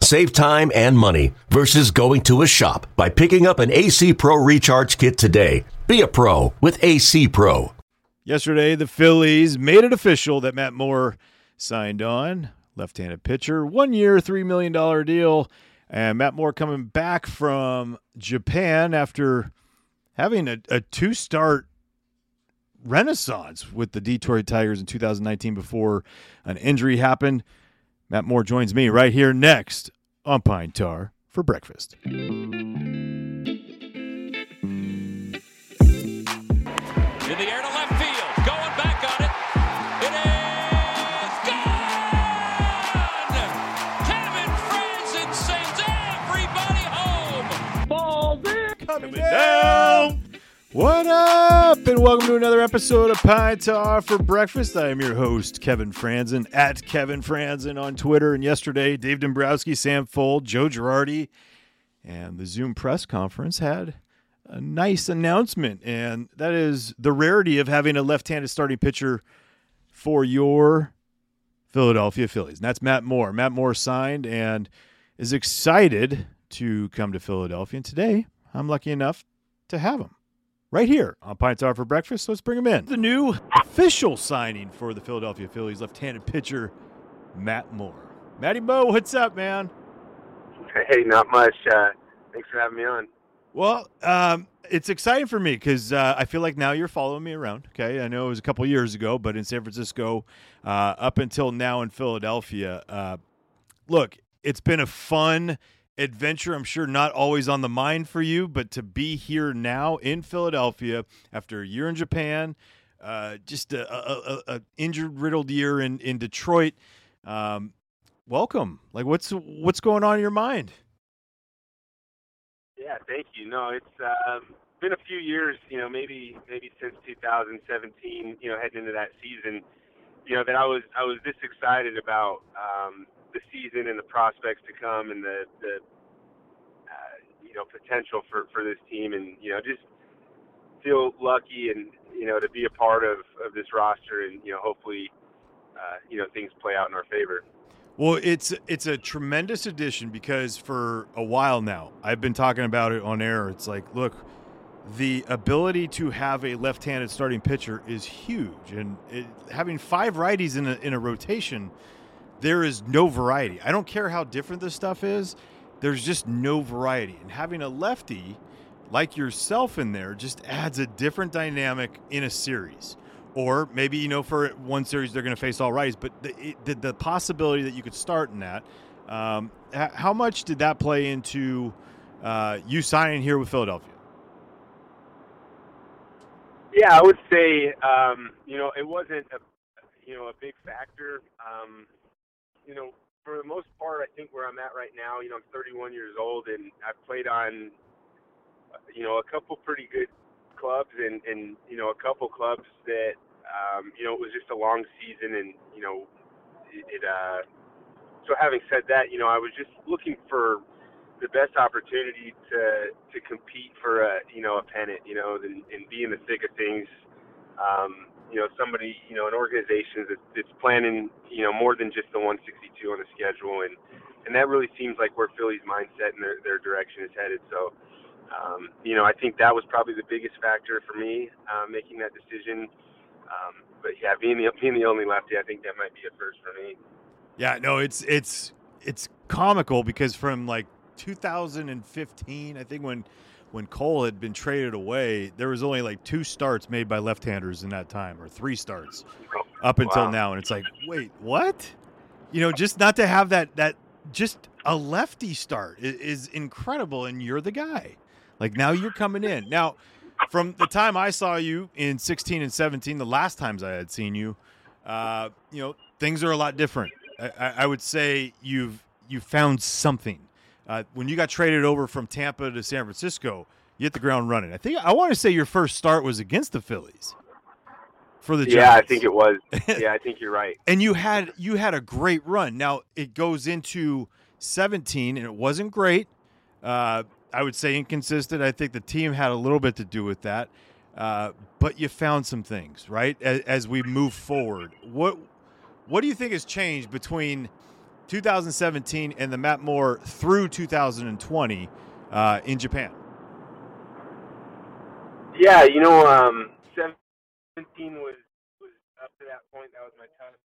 Save time and money versus going to a shop by picking up an AC Pro Recharge Kit today. Be a pro with AC Pro. Yesterday, the Phillies made it official that Matt Moore signed on, left handed pitcher, one year, $3 million deal. And Matt Moore coming back from Japan after having a, a two start renaissance with the Detroit Tigers in 2019 before an injury happened. Matt Moore joins me right here next on Pine Tar for breakfast. In the air to left field. Going back on it. It is gone! Kevin Frandsen sends everybody home. Ball there. coming down. What up? And welcome to another episode of Pine Tar for Breakfast. I am your host, Kevin Frandsen, at Kevin Frandsen on Twitter. And yesterday, Dave Dombrowski, Sam Fuld, Joe Girardi, and the Zoom press conference had a nice announcement. And that is the rarity of having a left handed starting pitcher for your Philadelphia Phillies. And that's Matt Moore. Matt Moore signed and is excited to come to Philadelphia. And today, I'm lucky enough to have him right here on Pine Tar for breakfast. So let's bring him in. The new official signing for the Philadelphia Phillies left-handed pitcher Matt Moore. Matty Mo, what's up, man? Hey, not much. Uh, thanks for having me on. Well, um, it's exciting for me because uh, I feel like now you're following me around. Okay, I know it was a couple years ago, but in San Francisco, uh, up until now in Philadelphia, uh, look, it's been a fun adventure. I'm sure not always on the mind for you, but to be here now in Philadelphia after a year in Japan, uh, just a, a, a, injured riddled year in in Detroit. Um, welcome. Like, what's what's going on in your mind? Yeah, thank you. No, it's um, been a few years. You know, maybe maybe since 2017. You know, heading into that season. You know that I was I was this excited about um, the season and the prospects to come and the the uh, you know potential for for this team and you know just feel lucky and you know to be a part of of this roster and you know hopefully uh, you know things play out in our favor. Well, it's it's a tremendous addition because for a while now I've been talking about it on air. It's like, look, the ability to have a left-handed starting pitcher is huge, and it, having five righties in a in a rotation, there is no variety. I don't care how different this stuff is. There's just no variety, and having a lefty like yourself in there just adds a different dynamic in a series. Or maybe you know for one series they're going to face all righties, but the, the the possibility that you could start in that, um, how much did that play into uh, you signing here with Philadelphia? Yeah, I would say um, you know it wasn't a you know a big factor. Um, you know, for the most part, I think where I'm at right now, you know, I'm 31 years old and I've played on you know a couple pretty good clubs and and you know a couple clubs that um, you know it was just a long season and you know it, it uh so having said that, you know, I was just looking for the best opportunity to to compete for a you know a pennant, you know, and, and be in the thick of things. Um, you know, somebody, you know, an organization that, that's planning, you know, more than just the 162 on the schedule, and and that really seems like where Philly's mindset and their their direction is headed. So, um, you know, I think that was probably the biggest factor for me uh, making that decision. Um, but yeah, being the being the only lefty, I think that might be a first for me. Yeah, no, it's it's it's comical because from like 2015, I think when when Cole had been traded away, there was only like two starts made by left-handers in that time, or three starts up until Wow. now, and it's like, wait, what? You know, just not to have that that just a lefty start is, is incredible, and you're the guy. Like now you're coming in now. From the time I saw you in 16 and 17, the last times I had seen you, uh, you know, things are a lot different. I, I I would say you've you found something. Uh, when you got traded over from Tampa to San Francisco, you hit the ground running. I think I want to say your first start was against the Phillies. for the Giants. Yeah, I think it was. Yeah, I think you're right. and you had you had a great run. Now it goes into 17, and it wasn't great. Uh, I would say inconsistent. I think the team had a little bit to do with that. Uh, but you found some things, right? As, as, we move forward, what what do you think has changed between 2017 and the Matt Moore through 2020 uh, in Japan? Yeah, you know, um, 17 was was up to that point. That was my toughest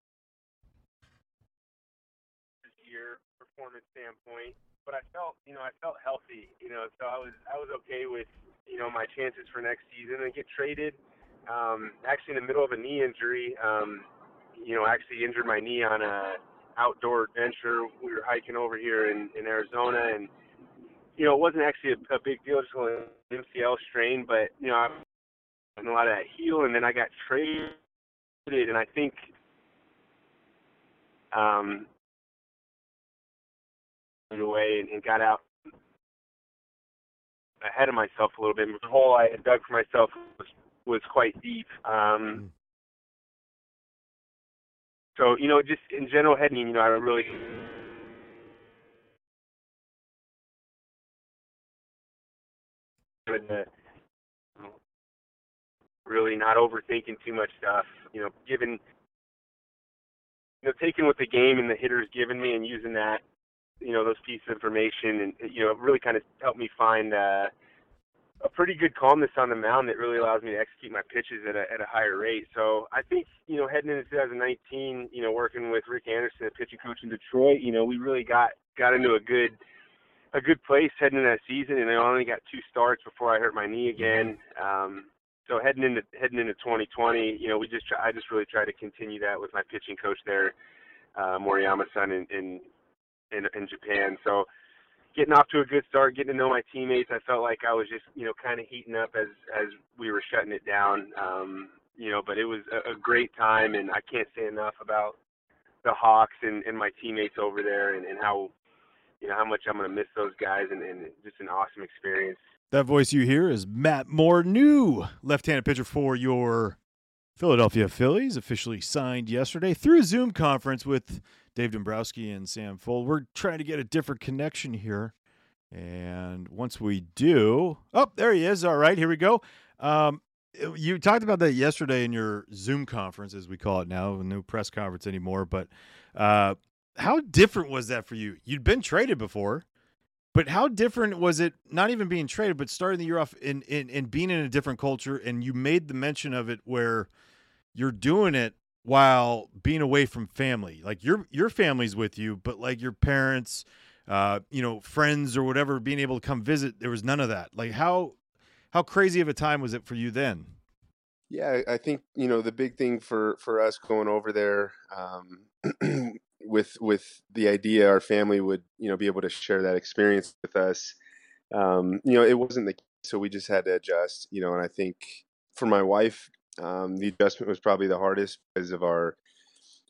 year performance standpoint. But I felt, you know, I felt healthy. You know, so I was I was okay with you know my chances for next season and get traded. Um, actually, in the middle of a knee injury, um, you know, actually injured my knee on a outdoor adventure. We were hiking over here in, in Arizona, and you know, it wasn't actually a, a big deal, just an MCL strain, but you know, I and a lot of that heal, and then I got traded, and I think um, away and, and got out ahead of myself a little bit. The hole I had dug for myself was was quite deep. Um, so you know, just in general heading, you know, I really to really not overthinking too much stuff. You know, given you know, taking what the game and the hitters given me and using that, you know, those pieces of information and you know, really kind of helped me find uh, a pretty good calmness on the mound that really allows me to execute my pitches at a at a higher rate. So I think you know, heading into 2019, you know, working with Rick Anderson, the pitching coach in Detroit, you know, we really got got into a good a good place heading into that season, and I only got two starts before I hurt my knee again. Um, so heading into heading into 2020, you know, we just try, I just really try to continue that with my pitching coach there, uh, Moriyama-san in, in in in Japan. So getting off to a good start, getting to know my teammates, I felt like I was just you know kind of heating up as as we were shutting it down. Um, you know, but it was a, a great time, and I can't say enough about the Hawks and, and my teammates over there, and, and how you know how much I'm going to miss those guys, and, and just an awesome experience. That voice you hear is Matt Moore, new left-handed pitcher for your Philadelphia Phillies, officially signed yesterday through a Zoom conference with Dave Dombrowski and Sam Fuld. We're trying to get a different connection here. And once we do, oh, there he is. All right, here we go. Um, you talked about that yesterday in your Zoom conference, as we call it now, no press conference anymore. But uh, how different was that for you? You'd been traded before. But how different was it, not even being traded, but starting the year off in, in, in being in a different culture? And you made the mention of it where you're doing it while being away from family. Like your your family's with you, but like your parents, uh, you know, friends or whatever, being able to come visit, there was none of that. Like how how crazy of a time was it for you then? Yeah, I think you know the big thing for for us going over there um, with with the idea our family would you know be able to share that experience with us um, you know it wasn't the so we just had to adjust you know and i think for my wife um, the adjustment was probably the hardest because of our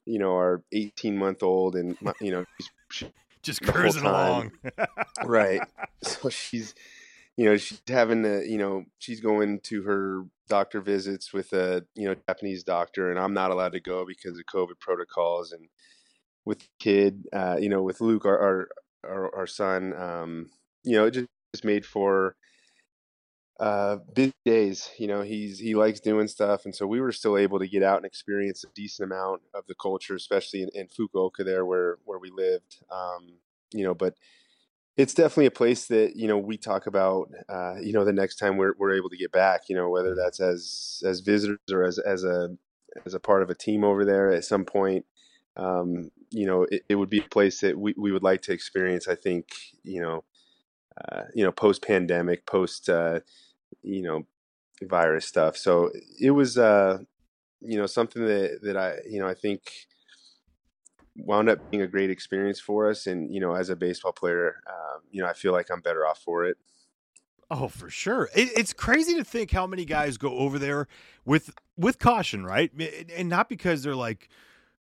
you know our 18 month old and my, you know she's just cruising along. Right. So she's you know she's having to you know she's going to her doctor visits with a you know japanese doctor and i'm not allowed to go because of covid protocols and with kid, uh, you know, with Luke, our our our, our son, um, you know, it just, just made for uh, busy days. You know, he's he likes doing stuff, and so we were still able to get out and experience a decent amount of the culture, especially in, in Fukuoka, there where where we lived. Um, you know, but it's definitely a place that you know we talk about. Uh, you know, the next time we're we're able to get back, you know, whether that's as as visitors or as as a as a part of a team over there at some point um, you know, it, it, would be a place that we, we would like to experience. I think, you know, uh, you know, post pandemic, post, uh, you know, virus stuff. So it was, uh, you know, something that, that I, you know, I think wound up being a great experience for us. And, you know, as a baseball player, um, you know, I feel like I'm better off for it. Oh, for sure. It, it's crazy to think how many guys go over there with with caution, right? And not because they're like,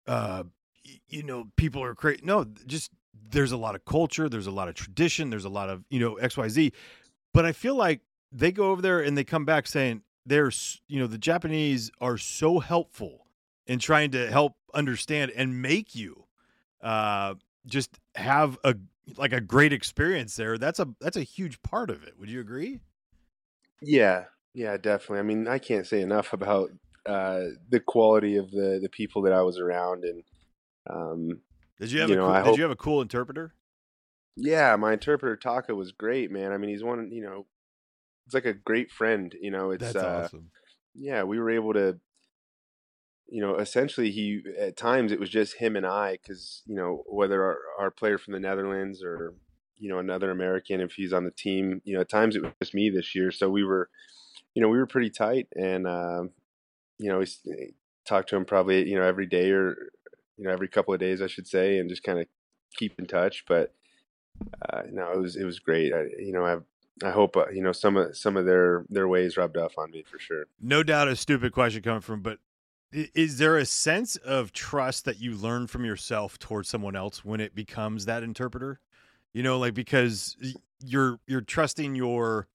uh, you know, people are crazy. No, just there's a lot of culture, there's a lot of tradition, there's a lot of, you know, XYZ. But I feel like they go over there and they come back saying, they're you know the Japanese are so helpful in trying to help understand and make you uh, just have a like a great experience there. That's a that's a huge part of it. Would you agree? Yeah, yeah, definitely. I mean, I can't say enough about uh, the quality of the the people that I was around, and um, Did you have You a know, cool, I did hope- you have a cool interpreter? yeah, my interpreter Taka was great, man. I mean, he's one, you know, it's like a great friend. You know, it's That's uh, awesome. yeah, we were able to, you know, essentially he at times it was just him and I because you know whether our, our player from the Netherlands or you know another American if he's on the team, you know, at times it was just me this year, so we were, you know, we were pretty tight and um, you know we talked to him probably you know every day or you know every couple of days I should say and just kind of keep in touch, but uh, no, it was it was great. I, you know, I I hope uh, you know some of some of their their ways rubbed off on me for sure. No doubt a stupid question coming from, but is there a sense of trust that you learn from yourself towards someone else when it becomes that interpreter? You know, like because you're you're trusting your.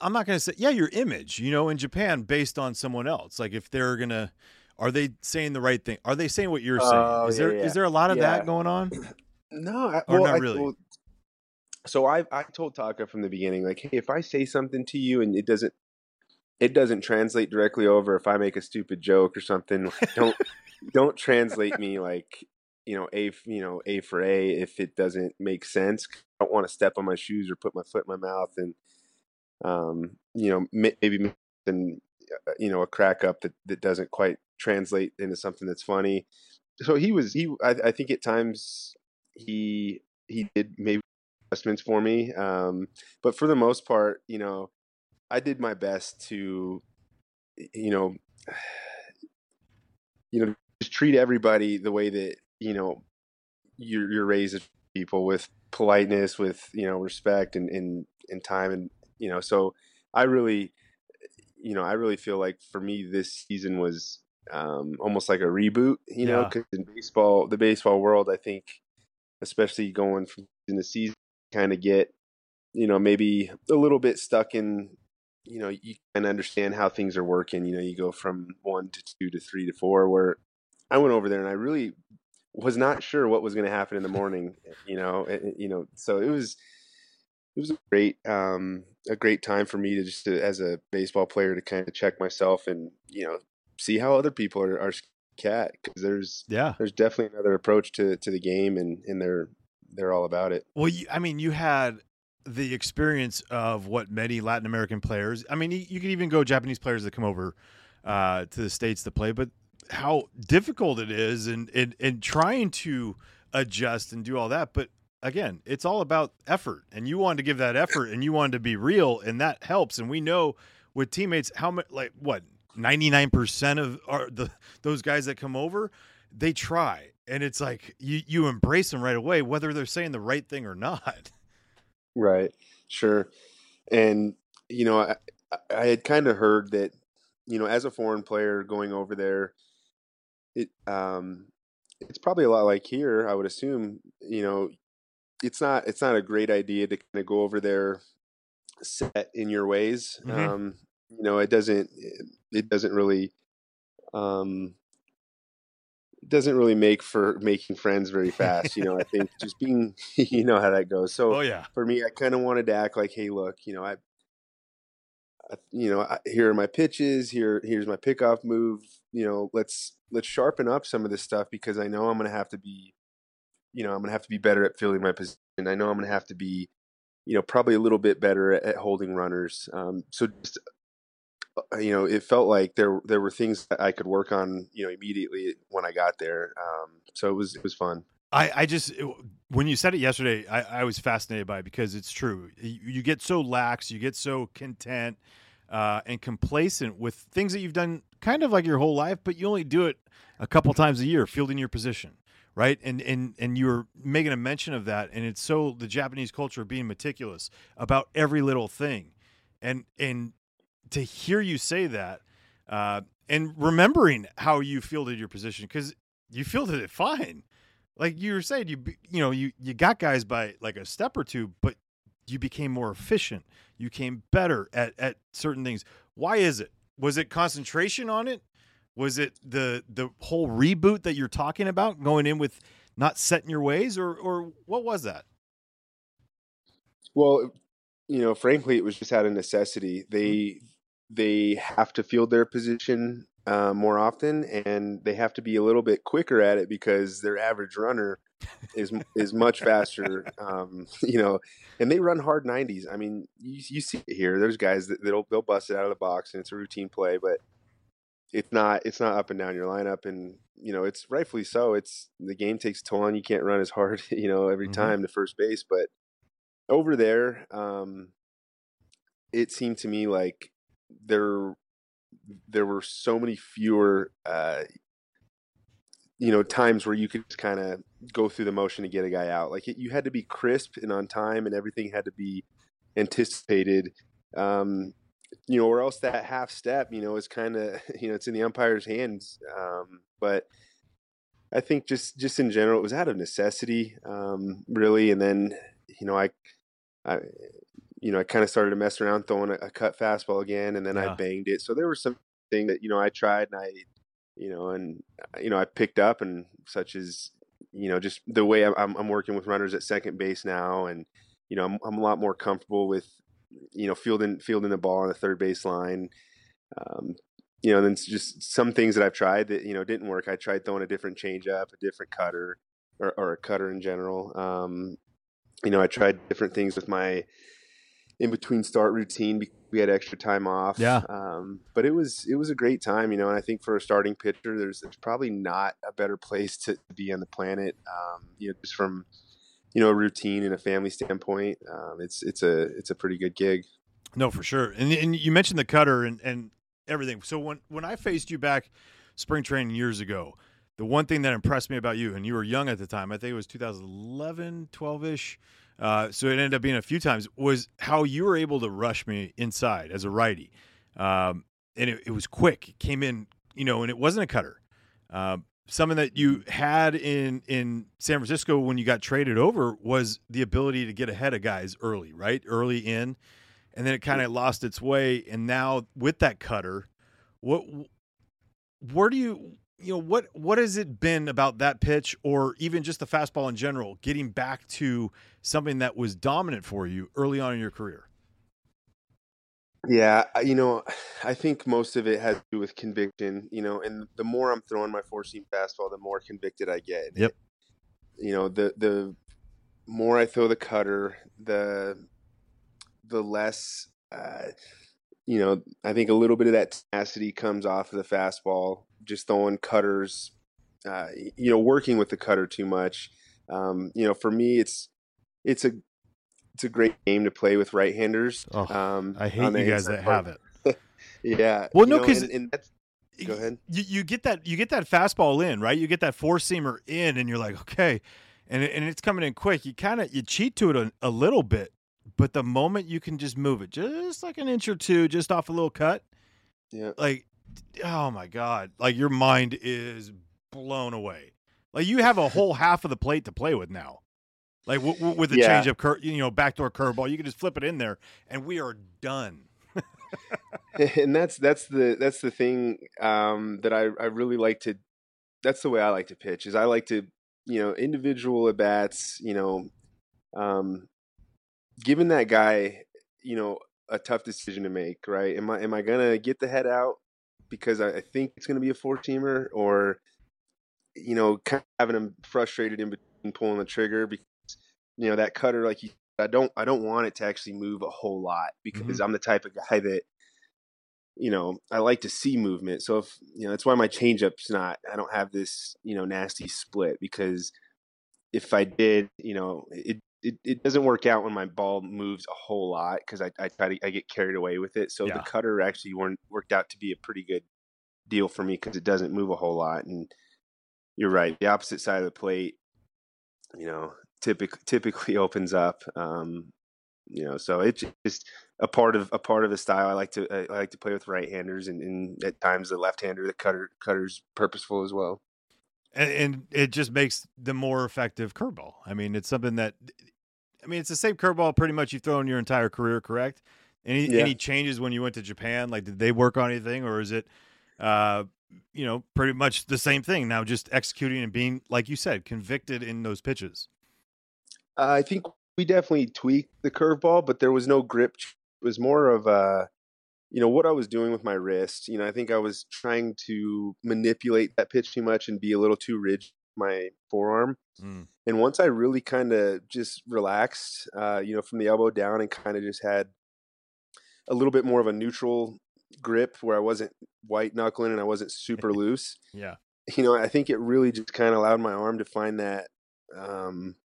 I'm not going to say yeah your image. You know, in Japan, based on someone else. Like if they're gonna, are they saying the right thing? Are they saying what you're saying? Oh, is yeah, there is yeah. there a lot of Yeah. that going on? No, I, Or well, not I really? so I I told Taka from the beginning, like, hey, if I say something to you and it doesn't it doesn't translate directly over, if I make a stupid joke or something, don't don't translate me like you know a you know a for a if it doesn't make sense. I don't want to step on my shoes or put my foot in my mouth and um you know maybe uh, you know a crack up that that doesn't quite translate into something that's funny. So he was he I, I think at times he he did maybe adjustments for me um but for the most part you know i did my best to you know you know just treat everybody the way that you know you're, you're raised people with politeness with you know respect and and, and time and you know so i really you know i really feel like for me this season was um almost like a reboot you know Yeah. because in baseball the baseball world i think especially going from season to season kind of get you know maybe a little bit stuck in you know you can understand how things are working you know you go from one to two to three to four where i went over there and i really was not sure what was going to happen in the morning you know and, you know so it was it was a great um a great time for me to just to, as a baseball player to kind of check myself and you know see how other people are, are cat because there's Yeah. there's definitely another approach to to the game and and they're they're all about it Well, you, I mean, you had the experience of what many Latin American players. I mean, you, you could even go Japanese players that come over uh, to the states to play, but how difficult it is, and and and trying to adjust and do all that. But again, it's all about effort, and you wanted to give that effort, and you wanted to be real, and that helps. And we know with teammates how much, like what ninety nine percent of our, the those guys that come over, they try, and it's like you you embrace them right away, whether they're saying the right thing or not. Right. Sure. And you know, I- I had kind of heard that, you know, as a foreign player going over there, it um, it's probably a lot like here. I would assume. You know, it's not it's not a great idea to kind of go over there set in your ways. Mhm. Um, you know, it doesn't it, it doesn't really um it doesn't really make for making friends very fast. You know, I think just being you know how that goes. So Oh yeah, for me, I kind of wanted to act like, hey, look, you know, I, I you know, I, here are my pitches. Here, here's my pickoff move. You know, let's let's sharpen up some of this stuff because I know I'm going to have to be, you know, I'm going to have to be better at filling my position. I know I'm going to have to be, you know, probably a little bit better at, at holding runners. Um, so just. uh, You know, it felt like there there were things that I could work on, you know, immediately when I got there. Um, so it was it was fun. I I just when you said it yesterday, I, I was fascinated by it because it's true. You, you get so lax, you get so content uh, and complacent with things that you've done kind of like your whole life, but you only do it a couple times a year, fielding your position, right? And and and you were making a mention of that, and it's so the Japanese culture being meticulous about every little thing, and and to hear you say that, uh, and remembering how you fielded your position because you fielded it fine. Like you were saying, you you know you you got guys by like a step or two, but you became more efficient. You came better at at certain things. Why is it? Was it concentration on it? Was it the the whole reboot that you're talking about, going in with not setting your ways, or or what was that? Well, you know, frankly, it was just out of necessity. They they have to field their position uh, more often, and they have to be a little bit quicker at it because their average runner is is much faster. Um, you know, and they run hard nineties. I mean, you, you see it here. There's guys that they'll they'll bust it out of the box, and it's a routine play, but it's not it's not up and down your lineup, and you know it's rightfully so. It's the game takes a toll on you. Can't run as hard, you know, every Mhm. time to first base, but over there, um, it seemed to me like there there were so many fewer uh, you know times where you could just kind of go through the motion to get a guy out like it, you had to be crisp and on time and everything had to be anticipated um, you know or else that half step you know is kind of you know it's in the umpire's hands um, but i think just just in general it was out of necessity um, really and then you know i i you know i kind of started to mess around throwing a, a cut fastball again and then Yeah. i banged it so there were some thing that you know i tried and i you know and uh, you know i picked up and such as you know just the way i'm, I'm working with runners at second base now and you know i'm, I'm a lot more comfortable with you know fielding fielding the ball on the third base line um, you know and then just some things that i've tried that you know didn't work i tried throwing a different changeup a different cutter or, or a cutter in general um, you know i tried different things with my in between start routine because we had extra time off. Yeah. Um, but it was it was a great time, you know. And I think for a starting pitcher, there's there's probably not a better place to be on the planet. Um, you know, just from you know a routine and a family standpoint, um, it's it's a it's a pretty good gig. No, for sure. And and you mentioned the cutter and and everything. So when when I faced you back spring training years ago, the one thing that impressed me about you, and you were young at the time, I think it was 2011, 12 ish. Uh, so it ended up being a few times, was how you were able to rush me inside as a righty. Um, and it, it was quick. It came in, you know, and it wasn't a cutter. Um, something that you had in in San Francisco when you got traded over was the ability to get ahead of guys early, right? Early in, and then it kind of lost its way. And now with that cutter, what where do you you know what what has it been about that pitch or even just the fastball in general getting back to something that was dominant for you early on in your career? Yeah, you know, I think most of it has to do with conviction. You know, and the more I'm throwing my four seam fastball, the more convicted I get. Yep. You know, the the more I throw the cutter, the the less. Uh, you know, I think a little bit of that tenacity comes off of the fastball. Just throwing cutters, uh, you know, working with the cutter too much. Um, you know, for me, it's it's a it's a great game to play with right-handers. Oh, um, I hate you guys that part. have it. Yeah. Well, no, know, 'cause- and, and that's Go ahead. You, you get that you get that fastball in, right? You get that four seamer in, and you're like, okay, and and it's coming in quick. You kind of you cheat to it a, a little bit, but the moment you can just move it just like an inch or two, just off a little cut, yeah. like, oh my god, like your mind is blown away. Like you have a whole half of the plate to play with now. Like w- w- with the Yeah. change up, cur- you know, backdoor curveball, you can just flip it in there, and we are done. and that's that's the that's the thing um, that I I really like to. That's the way I like to pitch. Is I like to you know individual at bats. You know, um, giving that guy you know a tough decision to make. Right? Am I am I gonna get the head out because I, I think it's gonna be a four seamer or you know kind of having him frustrated in between pulling the trigger because you know that cutter like you I don't I don't want it to actually move a whole lot because mm-hmm. I'm the type of guy that you know I like to see movement. So if you know that's why my changeup's not I don't have this you know nasty split because if I did you know it it, it doesn't work out when my ball moves a whole lot because I, I try to I get carried away with it. So Yeah. the cutter actually worked out to be a pretty good deal for me because it doesn't move a whole lot and you're right the opposite side of the plate you know typically typically opens up um you know so it's just a part of a part of the style i like to i like to play with right handers and, and at times the left hander the cutter cutter's purposeful as well and, and it just makes the more effective curveball. I mean, it's something that, I mean, it's the same curveball pretty much you've thrown your entire career, correct? Any Yeah. any changes when you went to Japan? Like, did they work on anything, or is it, uh, you know, pretty much the same thing now? Just executing and being, like you said, convicted in those pitches. I think we definitely tweaked the curveball, but there was no grip. It was more of uh, you know, what I was doing with my wrist. You know, I think I was trying to manipulate that pitch too much and be a little too rigid with my forearm. Mm. And once I really kind of just relaxed, uh, you know, from the elbow down and kind of just had a little bit more of a neutral grip where I wasn't white knuckling and I wasn't super loose. Yeah. You know, I think it really just kind of allowed my arm to find that, um,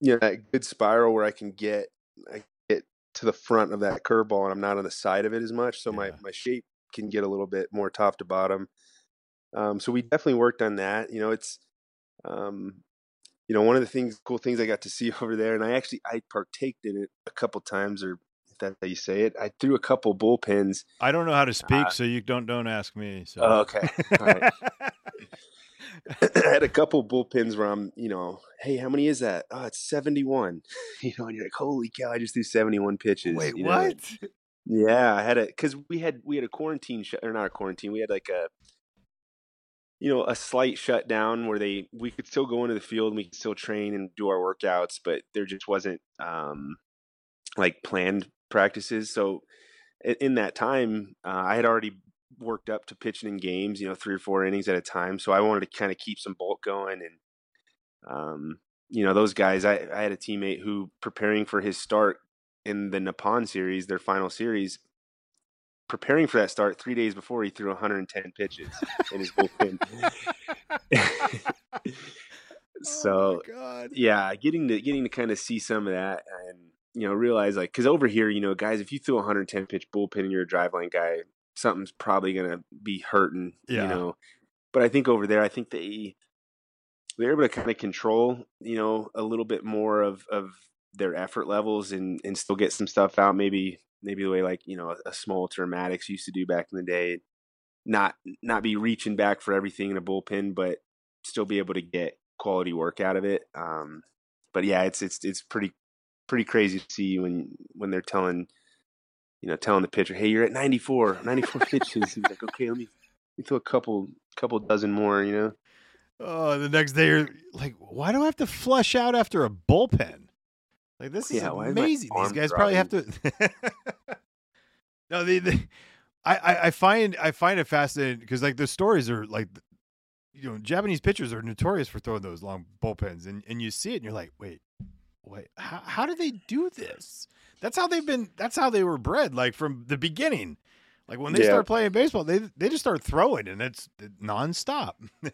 you know, that good spiral where I can get, I get to the front of that curveball and I'm not on the side of it as much. So my, Yeah. my shape can get a little bit more top to bottom. Um, so we definitely worked on that. You know, it's, um, you know, one of the things, cool things I got to see over there, and I actually I partaked in it a couple times, or if that's how you say it. I threw a couple bullpens. I don't know how to speak, Uh, so you don't don't ask me. So. Okay, all right. I had a couple bullpens where I'm, you know, hey, how many is that? Oh, it's 71. You know, and you're like, holy cow, I just threw 71 pitches. Wait, you know? what? Yeah, I had a because we had we had a quarantine sh- or not a quarantine. We had like a you know a slight shutdown where they we could still go into the field and we could still train and do our workouts, but there just wasn't um like planned practices. So in, in that time, uh, I had already worked up to pitching in games, you know, three or four innings at a time. So I wanted to kind of keep some bulk going and um you know those guys. I I had a teammate who preparing for his start in the Nippon series, their final series, preparing for that start three days before he threw 110 pitches in his bullpen. so oh yeah, getting to getting to kind of see some of that and you know realize like because over here, you know, guys, if you throw 110 pitch bullpen and you're a driveline guy, something's probably gonna be hurting. Yeah. You know, but I think over there, I think they they're able to kind of control, you know, a little bit more of of their effort levels and and still get some stuff out. Maybe maybe the way like you know a, a small Termatics used to do back in the day. Not not be reaching back for everything in a bullpen, but still be able to get quality work out of it. Um, but yeah, it's it's it's pretty pretty crazy to see when when they're telling you know telling the pitcher, hey, you're at 94, 94 pitches. He's like, okay, let me, let me throw a couple couple dozen more. You know. Oh, the next day you're like, why do I have to flush out after a bullpen? Like this is Yeah, amazing. These guys probably have to. no, the, the I, I I find I find it fascinating because like the stories are like, you know, Japanese pitchers are notorious for throwing those long bullpens, and and you see it, and you're like, wait, wait, how how do they do this? That's how they've been. That's how they were bred, like from the beginning. Like when they Yeah. start playing baseball, they they just start throwing, and it's nonstop.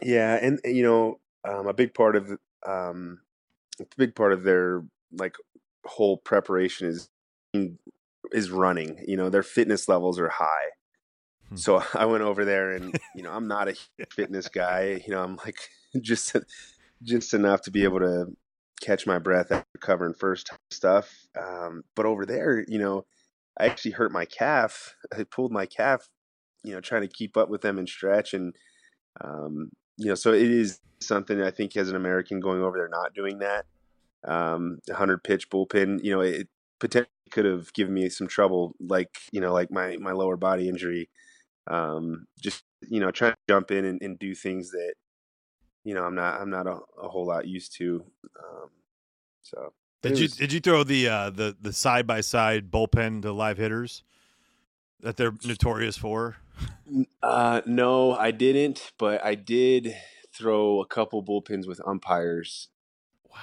Yeah, and you know, um, a big part of um, a big part of their like whole preparation is is running. You know, their fitness levels are high. Hmm. So I went over there, and you know, I'm not a fitness guy. You know, I'm like just just enough to be able to catch my breath after covering first stuff. Um, but over there, you know, I actually hurt my calf. I pulled my calf. You know, trying to keep up with them and stretch and um, you know, so it is something I think as an American going over there not doing that. Um, 100 pitch bullpen, you know, it potentially could have given me some trouble, like you know, like my my lower body injury. Um, just you know, trying to jump in and, and do things that you know I'm not I'm not a, a whole lot used to. Um, so Did It you did you throw the uh, the the side by side bullpen to live hitters that they're notorious for? Uh, no, I didn't, but I did throw a couple bullpens with umpires. Wow.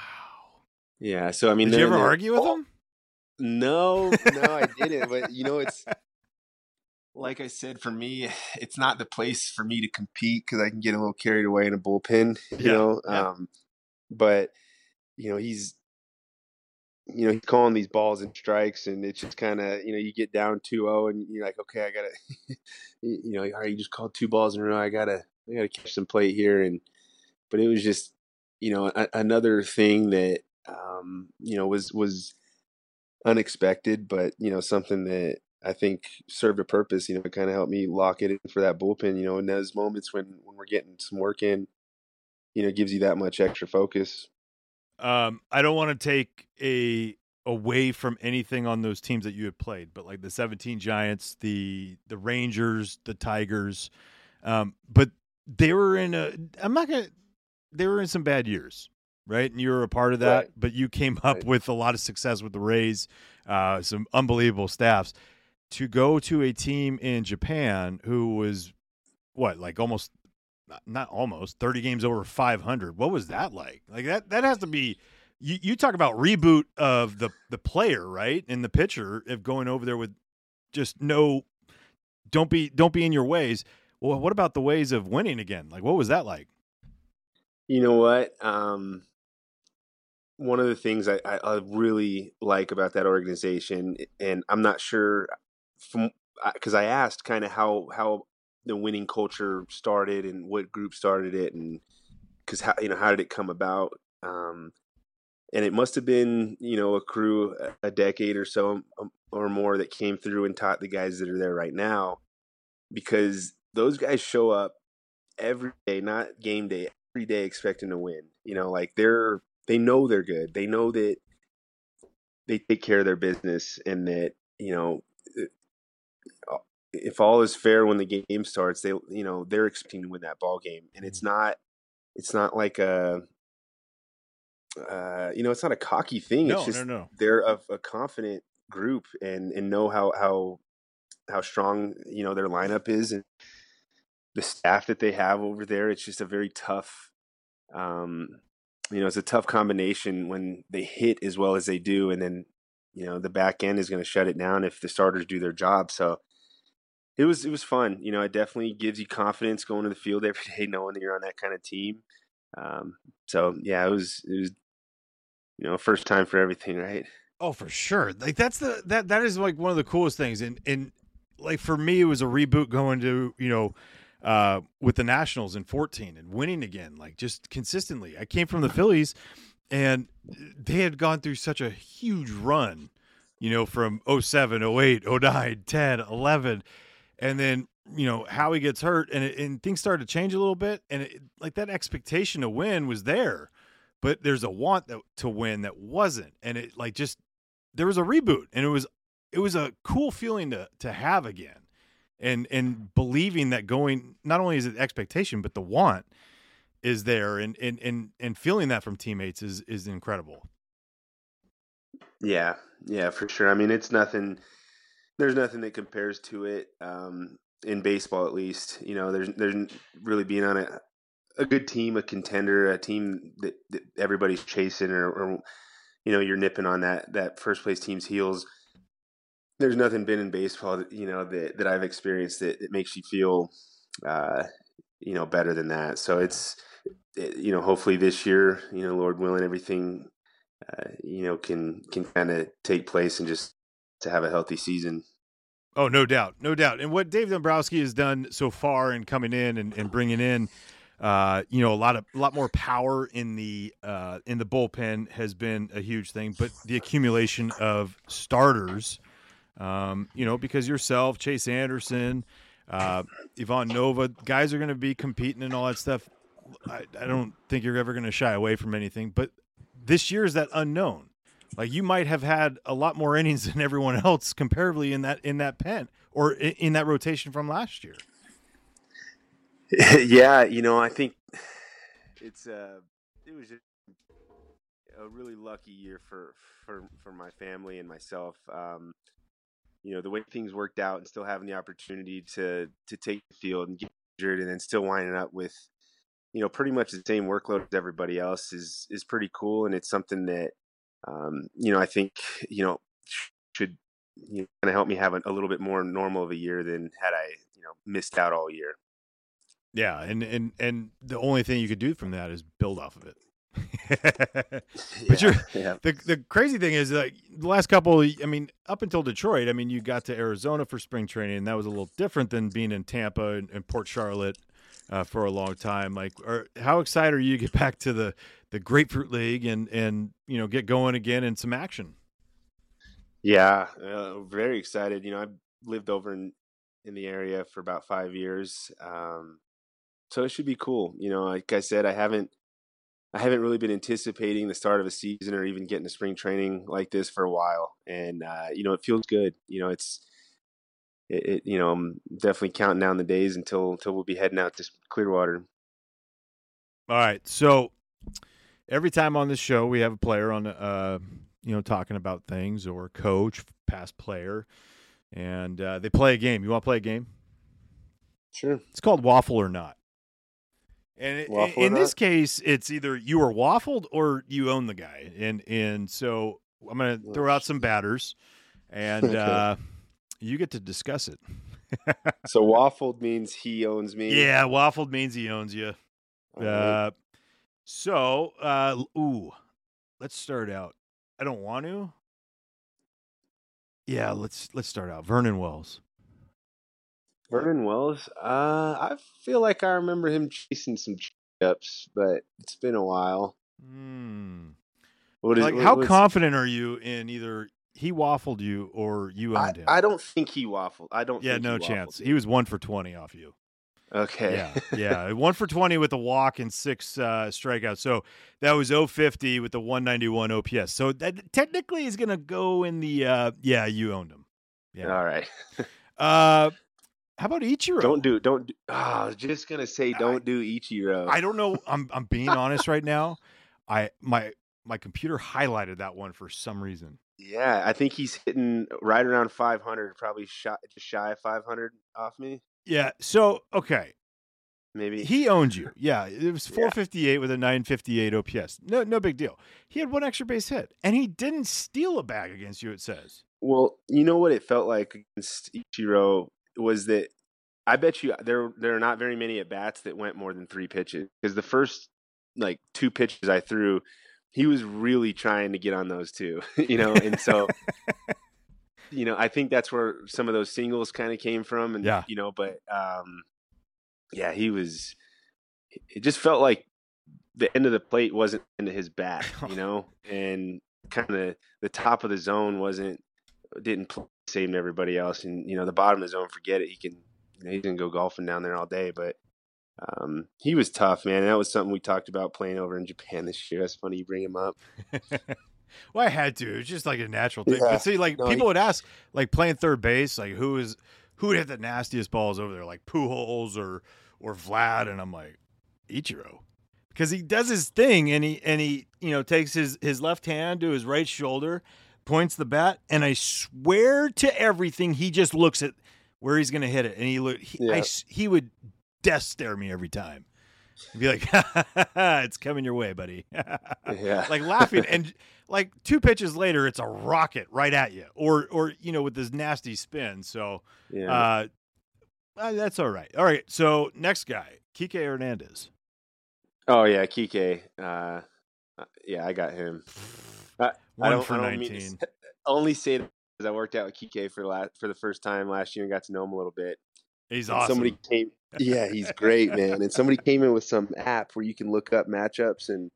Yeah, so I mean, Did you ever argue with them? No, no, I didn't. But you know, it's like I said, for me, it's not the place for me to compete because I can get a little carried away in a bullpen. You Yeah, know, yeah. um, but you know, he's you know he's calling these balls and strikes, and it's just kind of you know you get down 2-0 and you're like, okay, I gotta, you you know, all right, you just called two balls in a row. I gotta, I gotta catch some plate here, and but it was just you know a, another thing that um, you know was was unexpected, but you know something that I think served a purpose. You know, it kind of helped me lock it in for that bullpen. You know, in those moments when when we're getting some work in, you know, it gives you that much extra focus. Um, I don't want to take a away from anything on those teams that you had played, but like the 17 Giants, the the Rangers, the Tigers, um, but they were in a. I'm not gonna. They were in some bad years, right? And you were a part of that, Right. but you came up Right. with a lot of success with the Rays, uh, some unbelievable staffs. To go to a team in Japan who was what, like almost, not- almost, 30 games over 500. What was that like? Like that, that has to be. You, you talk about reboot of the the player, right, and the pitcher of going over there with just no, don't be don't be in your ways. Well, what about the ways of winning again? Like, what was that like? You know what? Um, one of the things I, I really like about that organization, and I'm not sure from because I asked kind of how how the winning culture started and what group started it, and because how you know how did it come about? Um, and it must have been you know a crew a- a decade or so um, or more that came through and taught the guys that are there right now, because those guys show up every day, not game day, every day expecting to win. You know, like they're they know they're good. They know that they take care of their business and that, you know, uh, if all is fair when the game starts, they you know, they're expecting to win that ball game. And it's not it's not like a uh, you know, it's not a cocky thing. No, it's just no, no. they're a, a confident group and and know how how how strong you know their lineup is and the staff that they have over there. It's just a very tough, um, you know, it's a tough combination when they hit as well as they do, and then you know the back end is going to shut it down if the starters do their job. So it was it was fun. You know, it definitely gives you confidence going to the field every day, knowing that you're on that kind of team. Um, so yeah, it was it was you know first time for everything, right? Oh, for sure. Like that's the that that is like one of the coolest things. And and like for me, it was a reboot going to you know uh, with the Nationals in 14 and winning again, like just consistently. I came from the Phillies, and they had gone through such a huge run, you know, from 07, 08, 09, 10, 11, and then you know Howie gets hurt, and it, and things started to change a little bit, and it, like that expectation to win was there, but there's a want that, to win that wasn't, and it like just there was a reboot, and it was it was a cool feeling to to have again and and believing that going not only is it expectation but the want is there and and and, and feeling that from teammates is is incredible Yeah, yeah, for sure. I mean, it's nothing. There's nothing that compares to it um, in baseball, at least. You know, there's there's really being on a a good team, a contender, a team that, that everybody's chasing, or, or you know, you're nipping on that that first place team's heels. There's nothing been in baseball, that, you know, that that I've experienced that, that makes you feel, uh, you know, better than that. So it's, it, you know, hopefully this year, you know, Lord willing, everything uh, you know, can can kind of take place and just to have a healthy season. oh no doubt no doubt and what dave dombrowski has done so far in coming in and, and bringing in uh, you know a lot of a lot more power in the uh, in the bullpen has been a huge thing but the accumulation of starters um, you know because yourself chase anderson uh, Ivan Nova, guys are going to be competing and all that stuff. I, I don't think you're ever going to shy away from anything, but this year is that unknown. Like you might have had a lot more innings than everyone else comparatively in that in that pen or in, in that rotation from last year. yeah, you know, I think it's uh, it was just a really lucky year for for for my family and myself. Um, you know, the way things worked out and still having the opportunity to to take the field and get injured and then still winding up with you know pretty much the same workload as everybody else is is pretty cool and it's something that um, you know I think you know should you know, kind of help me have a, a little bit more normal of a year than had I you know missed out all year. Yeah, and and and the only thing you could do from that is build off of it. but you're yeah. the the crazy thing is like the last couple I mean up until Detroit I mean you got to Arizona for spring training and that was a little different than being in Tampa and, and Port Charlotte uh, for a long time like or how excited are you to get back to the the Grapefruit League and and you know get going again in some action Yeah, uh, very excited. You know, I've lived over in in the area for about five years, um, so it should be cool. You know, like I said, I haven't I haven't really been anticipating the start of a season or even getting to spring training like this for a while, and uh, you know it feels good. You know it's it, it, you know I'm definitely counting down the days until until we'll be heading out to Clearwater. All right, so every time on this show we have a player on, uh, you know, talking about things or coach, past player, and uh, they play a game. You want to play a game? Sure. It's called Waffle or Not. And it, Waffle in this case, it's either you are waffled or you own the guy. And and so I'm going to throw out some batters, and Okay. uh, you get to discuss it. So waffled means he owns me. Yeah, waffled means he owns you. Right. Uh, so, uh, ooh, let's start out. I don't want to. Yeah, let's let's start out. Vernon Wells. Vernon Wells. Uh, I feel like I remember him chasing some ups, but it's been a while. Hmm. What is Like, what- how confident are you in either he waffled you or you I, owned him? I don't think he waffled. I don't. yeah, no he chance. He was one for twenty off you. Okay. Yeah, yeah, one for twenty with a walk and six uh, strikeouts. So that was 050 with the 191 OPS. So that technically is going to go in the uh, yeah, you owned him. Yeah. All right. Uh, how about Ichiro? Don't do. Don't. Do, ah, I was just gonna say, don't do Ichiro. I don't know. I'm I'm being honest right now. I my my computer highlighted that one for some reason. Yeah, I think he's hitting right around 500, probably shy, just shy of 500 off me. Yeah. So okay, Maybe. he owned you. Yeah, it was Yeah. 458 with a 958 OPS. No, no big deal. He had one extra base hit, and he didn't steal a bag against you. It says. Well, you know what it felt like against Ichiro was that I bet you there there are not very many at bats that went more than three pitches because the first like two pitches I threw, he was really trying to get on those two, you know, and so you know I think that's where some of those singles kind of came from, and Yeah. you know, but um, yeah, he was. It just felt like the end of the plate wasn't into his bat, you know, and kind of the top of the zone wasn't didn't play the same to everybody else, and you know the bottom of the zone, forget it. He can you know, he's go golfing down there all day, but um, he was tough, man. That was something we talked about playing over in Japan this year. That's funny you bring him up. well, I had to. It's just like a natural thing. Yeah. But see, like No, people he- would ask, like playing third base, like who is who would hit the nastiest balls over there, like Pujols or or Vlad, and I'm like Ichiro, because he does his thing and he and he you know takes his his left hand to his right shoulder, points the bat, and I swear to everything, he just looks at where he's gonna hit it, and he look he, Yeah. s he would death stare me every time. He'd be like, "It's coming your way, buddy." Yeah, like laughing and like two pitches later it's a rocket right at you or or you know with this nasty spin so yeah. uh, uh that's all right all right so next guy Kike Hernandez oh yeah, Kike. Uh, uh, yeah, I got him. I, one for I mean to only say that because I worked out with Kike for la- for the first time last year and got to know him a little bit. He's And awesome Somebody came. Yeah, he's great, man. And somebody came in with some app where you can look up matchups, and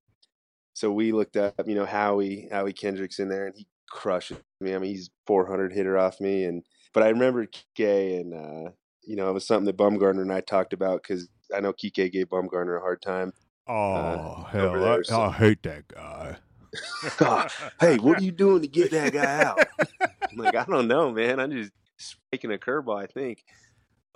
so we looked up, you know, Howie Howie Kendricks in there, and he crushes me. I mean, he's 400 hitter off me, and but I remember Kike, and uh, you know, it was something that Bumgarner and I talked about because I know Kike gave Bumgarner a hard time. oh uh, hell there, I, so- I hate that guy God, hey, what are you doing to get that guy out? I'm like, I don't know, man. I'm just making a curveball. I think.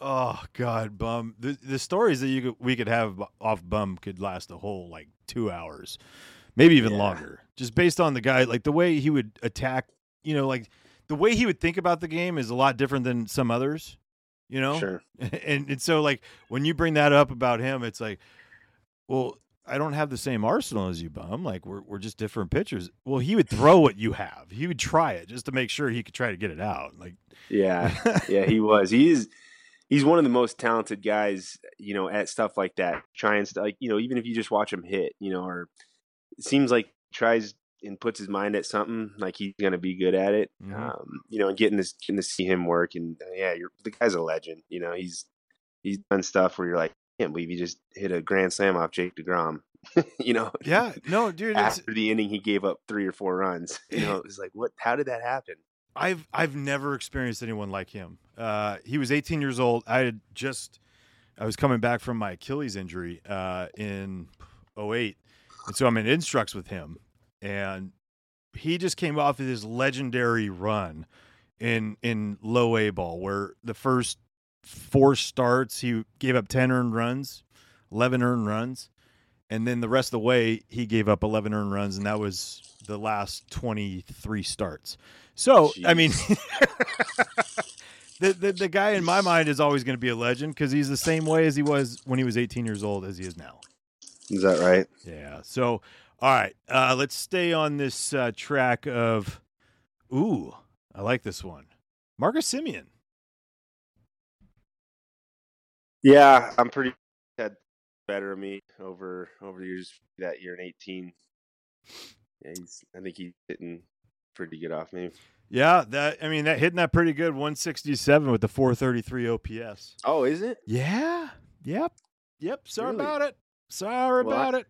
Oh god bum the the stories that you could, we could have off bum could last a whole like two hours maybe even Yeah. longer just based on the guy like the way he would attack you know like the way he would think about the game is a lot different than some others you know Sure. and, and so like when you bring that up about him it's like well i don't have the same arsenal as you bum like we're, we're just different pitchers well he would throw what you have he would try it just to make sure he could try to get it out like Yeah. yeah, he was. He is. He's one of the most talented guys, you know, at stuff like that. Trying to like, you know, even if you just watch him hit, you know, or it seems like he tries and puts his mind at something, like he's gonna be good at it. Mhm. Um, you know, and getting this, getting to see him work, and uh, yeah, you're the guy's a legend. You know, he's he's done stuff where you're like, I can't believe he just hit a grand slam off Jake Degrom. you know, yeah no dude it's, after the inning he gave up three or four runs. You know, it was like, what? How did that happen? I've I've never experienced anyone like him. Uh, he was 18 years old. I had just I was coming back from my Achilles injury uh, in 08 And so I'm in instructs with him, and he just came off of this legendary run in in low A ball, where the first four starts he gave up ten earned runs, eleven earned runs, and then the rest of the way he gave up eleven earned runs, and that was the last twenty three starts. So I mean. The, the, the guy in my mind is always going to be a legend because he's the same way as he was when he was 18 years old as he is now. Is that right? Yeah. So, all right, uh, let's stay on this uh, track of. Ooh, I like this one, Marcus Semien. Yeah, I'm pretty had better of me over over the years that year in 18. Yeah, he's. I think he's hitting pretty good off me. Yeah, that I mean that hitting that pretty good 167 with the 433 OPS. Oh, is it? Yeah. Yep. Yep. Sorry Really? about it. Sorry Well, I- about it.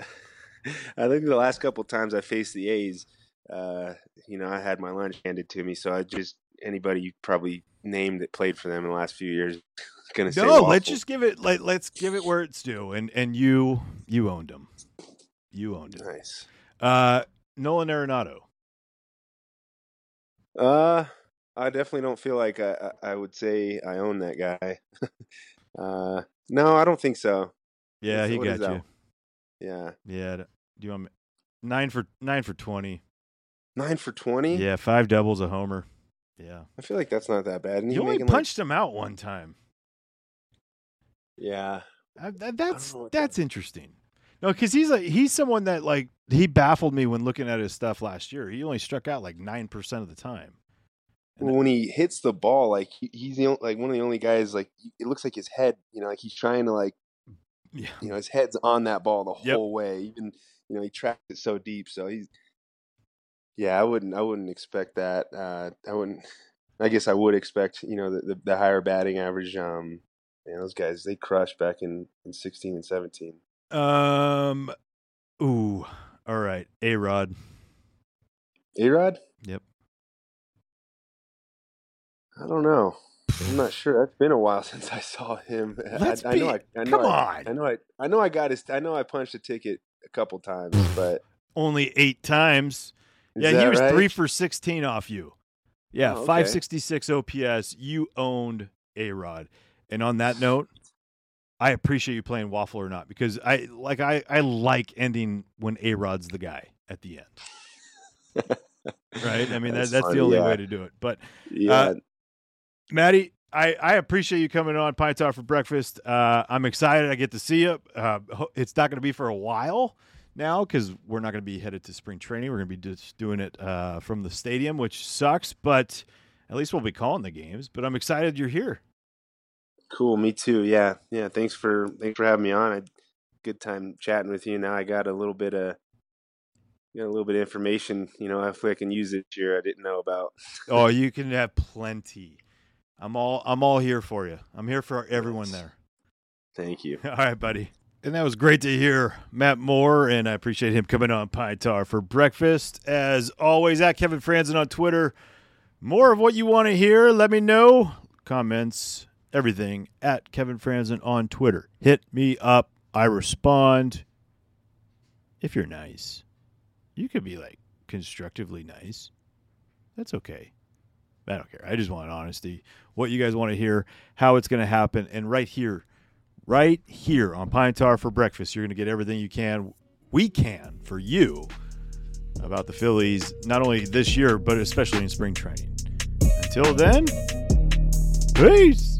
I think the last couple times I faced the A's, uh, you know, I had my lunch handed to me, so I just anybody you probably named that played for them in the last few years gonna say No, let's just give it like let's give it where it's due. And and you you owned them, You owned it. nice. Uh Nolan Arenado. Uh, I definitely don't feel like I, I I would say I own that guy. uh, no, I don't think so. Yeah, What's- he got that? you. Yeah, Yeah. Do you want me? Nine for nine for twenty. nine for twenty. Yeah, five doubles, a homer. Yeah. I feel like that's not that bad. And You only making, like- punched him out one time. yeah, I, that, that's what that- that's interesting. No, because he's like he's someone that like he baffled me when looking at his stuff last year. He only struck out like nine percent of the time. And Well, when he hits the ball, like he, he's the only, like one of the only guys. Like it looks like his head, you know, like he's trying to like Yeah. you know his head's on that ball the Yep. whole way. Even you know he tracked it so deep, so he's. Yeah, I wouldn't. I wouldn't expect that. Uh, I wouldn't. I guess I would expect you know the, the, the higher batting average. Um, man, those guys they crushed back in, in sixteen and seventeen. Um. Ooh. All right. A Rod. A Rod, Yep. I don't know. I'm not sure. It's been a while since I saw him. I- Let's I, know. I, be- I know. come I, on. I know. I, I know. I got his. I know. I punched a ticket a couple times, but Only eight times. is yeah, he was right? three for sixteen off you. Yeah, Oh, okay. five sixty six OPS. You owned A Rod. And on that note, I appreciate you playing waffle or not because I like I I like ending when A Rod's the guy at the end. Right? I mean that, That's that's the only yeah. way to do it. But Yeah. Maddie, I, I appreciate you coming on Pine Tar for breakfast. Uh, I'm excited I get to see you. Uh, it's not going to be for a while now because we're not going to be headed to spring training. We're going to be just doing it uh, from the stadium, which sucks, but at least we'll be calling the games. But I'm excited you're here. Cool, me too. Yeah, yeah. Thanks for thanks for having me on. I good time chatting with you. Now I got a little bit of got a little bit of information. You know, if I can use it here, I didn't know about. Oh, you can have plenty. I'm all I'm all here for you. I'm here for everyone there. Thank you. All right, buddy. And that was great to hear Matt Moore, and I appreciate him coming on Pine Tar for breakfast. As always, at Kevin Frandsen on Twitter. More of what you want to hear, let me know. Comments, everything at Kevin Frandsen on Twitter. Hit me up. I respond. If you're nice, you could be like constructively nice. That's okay. I don't care. I just want honesty. What you guys want to hear, how it's going to happen, and right here, right here on Pine Tar for breakfast, you're going to get everything you can, we can for you about the Phillies, not only this year, but especially in spring training. Until then, peace.